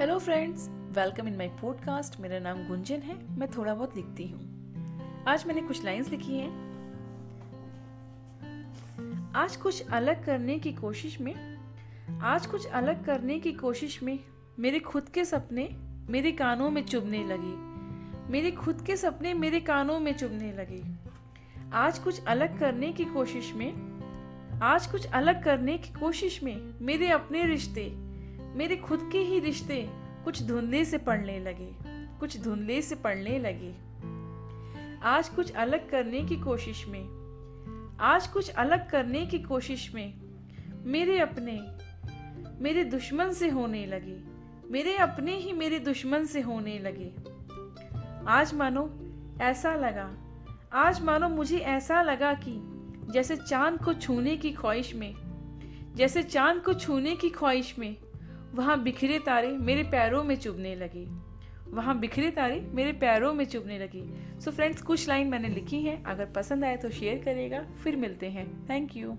Hello friends welcome in my podcast मेरा नाम गुंजन है. मैं थोड़ा बहुत लिखती हूँ. आज मैंने कुछ लाइंस लिखी हैं. आज कुछ अलग करने की कोशिश में, आज कुछ अलग करने की कोशिश में मेरे खुद के सपने मेरे कानों में चुभने लगे. मेरे खुद के सपने मेरे कानों में चुभने लगे. आज कुछ अलग करने की कोशिश में, आज कुछ अलग करने की कोशिश में मेरे अपने रिश्ते मेरे खुद के ही रिश्ते कुछ धुंधले से पड़ने लगे, कुछ धुंधले से पड़ने लगे। आज कुछ अलग करने की कोशिश में, आज कुछ अलग करने की कोशिश में मेरे अपने, मेरे दुश्मन से होने लगे, मेरे अपने ही मेरे दुश्मन से होने लगे। आज मानो ऐसा लगा, आज मानो मुझे ऐसा लगा कि जैसे चाँद को छूने की ख्वाहिश में, जैसे चाँद को छूने की ख्वाहिश में वहाँ बिखरे तारे मेरे पैरों में चुभने लगे। वहाँ बिखरे तारे मेरे पैरों में चुभने लगे। सो फ्रेंड्स कुछ लाइन मैंने लिखी है। अगर पसंद आए तो शेयर करेगा। फिर मिलते हैं। Thank you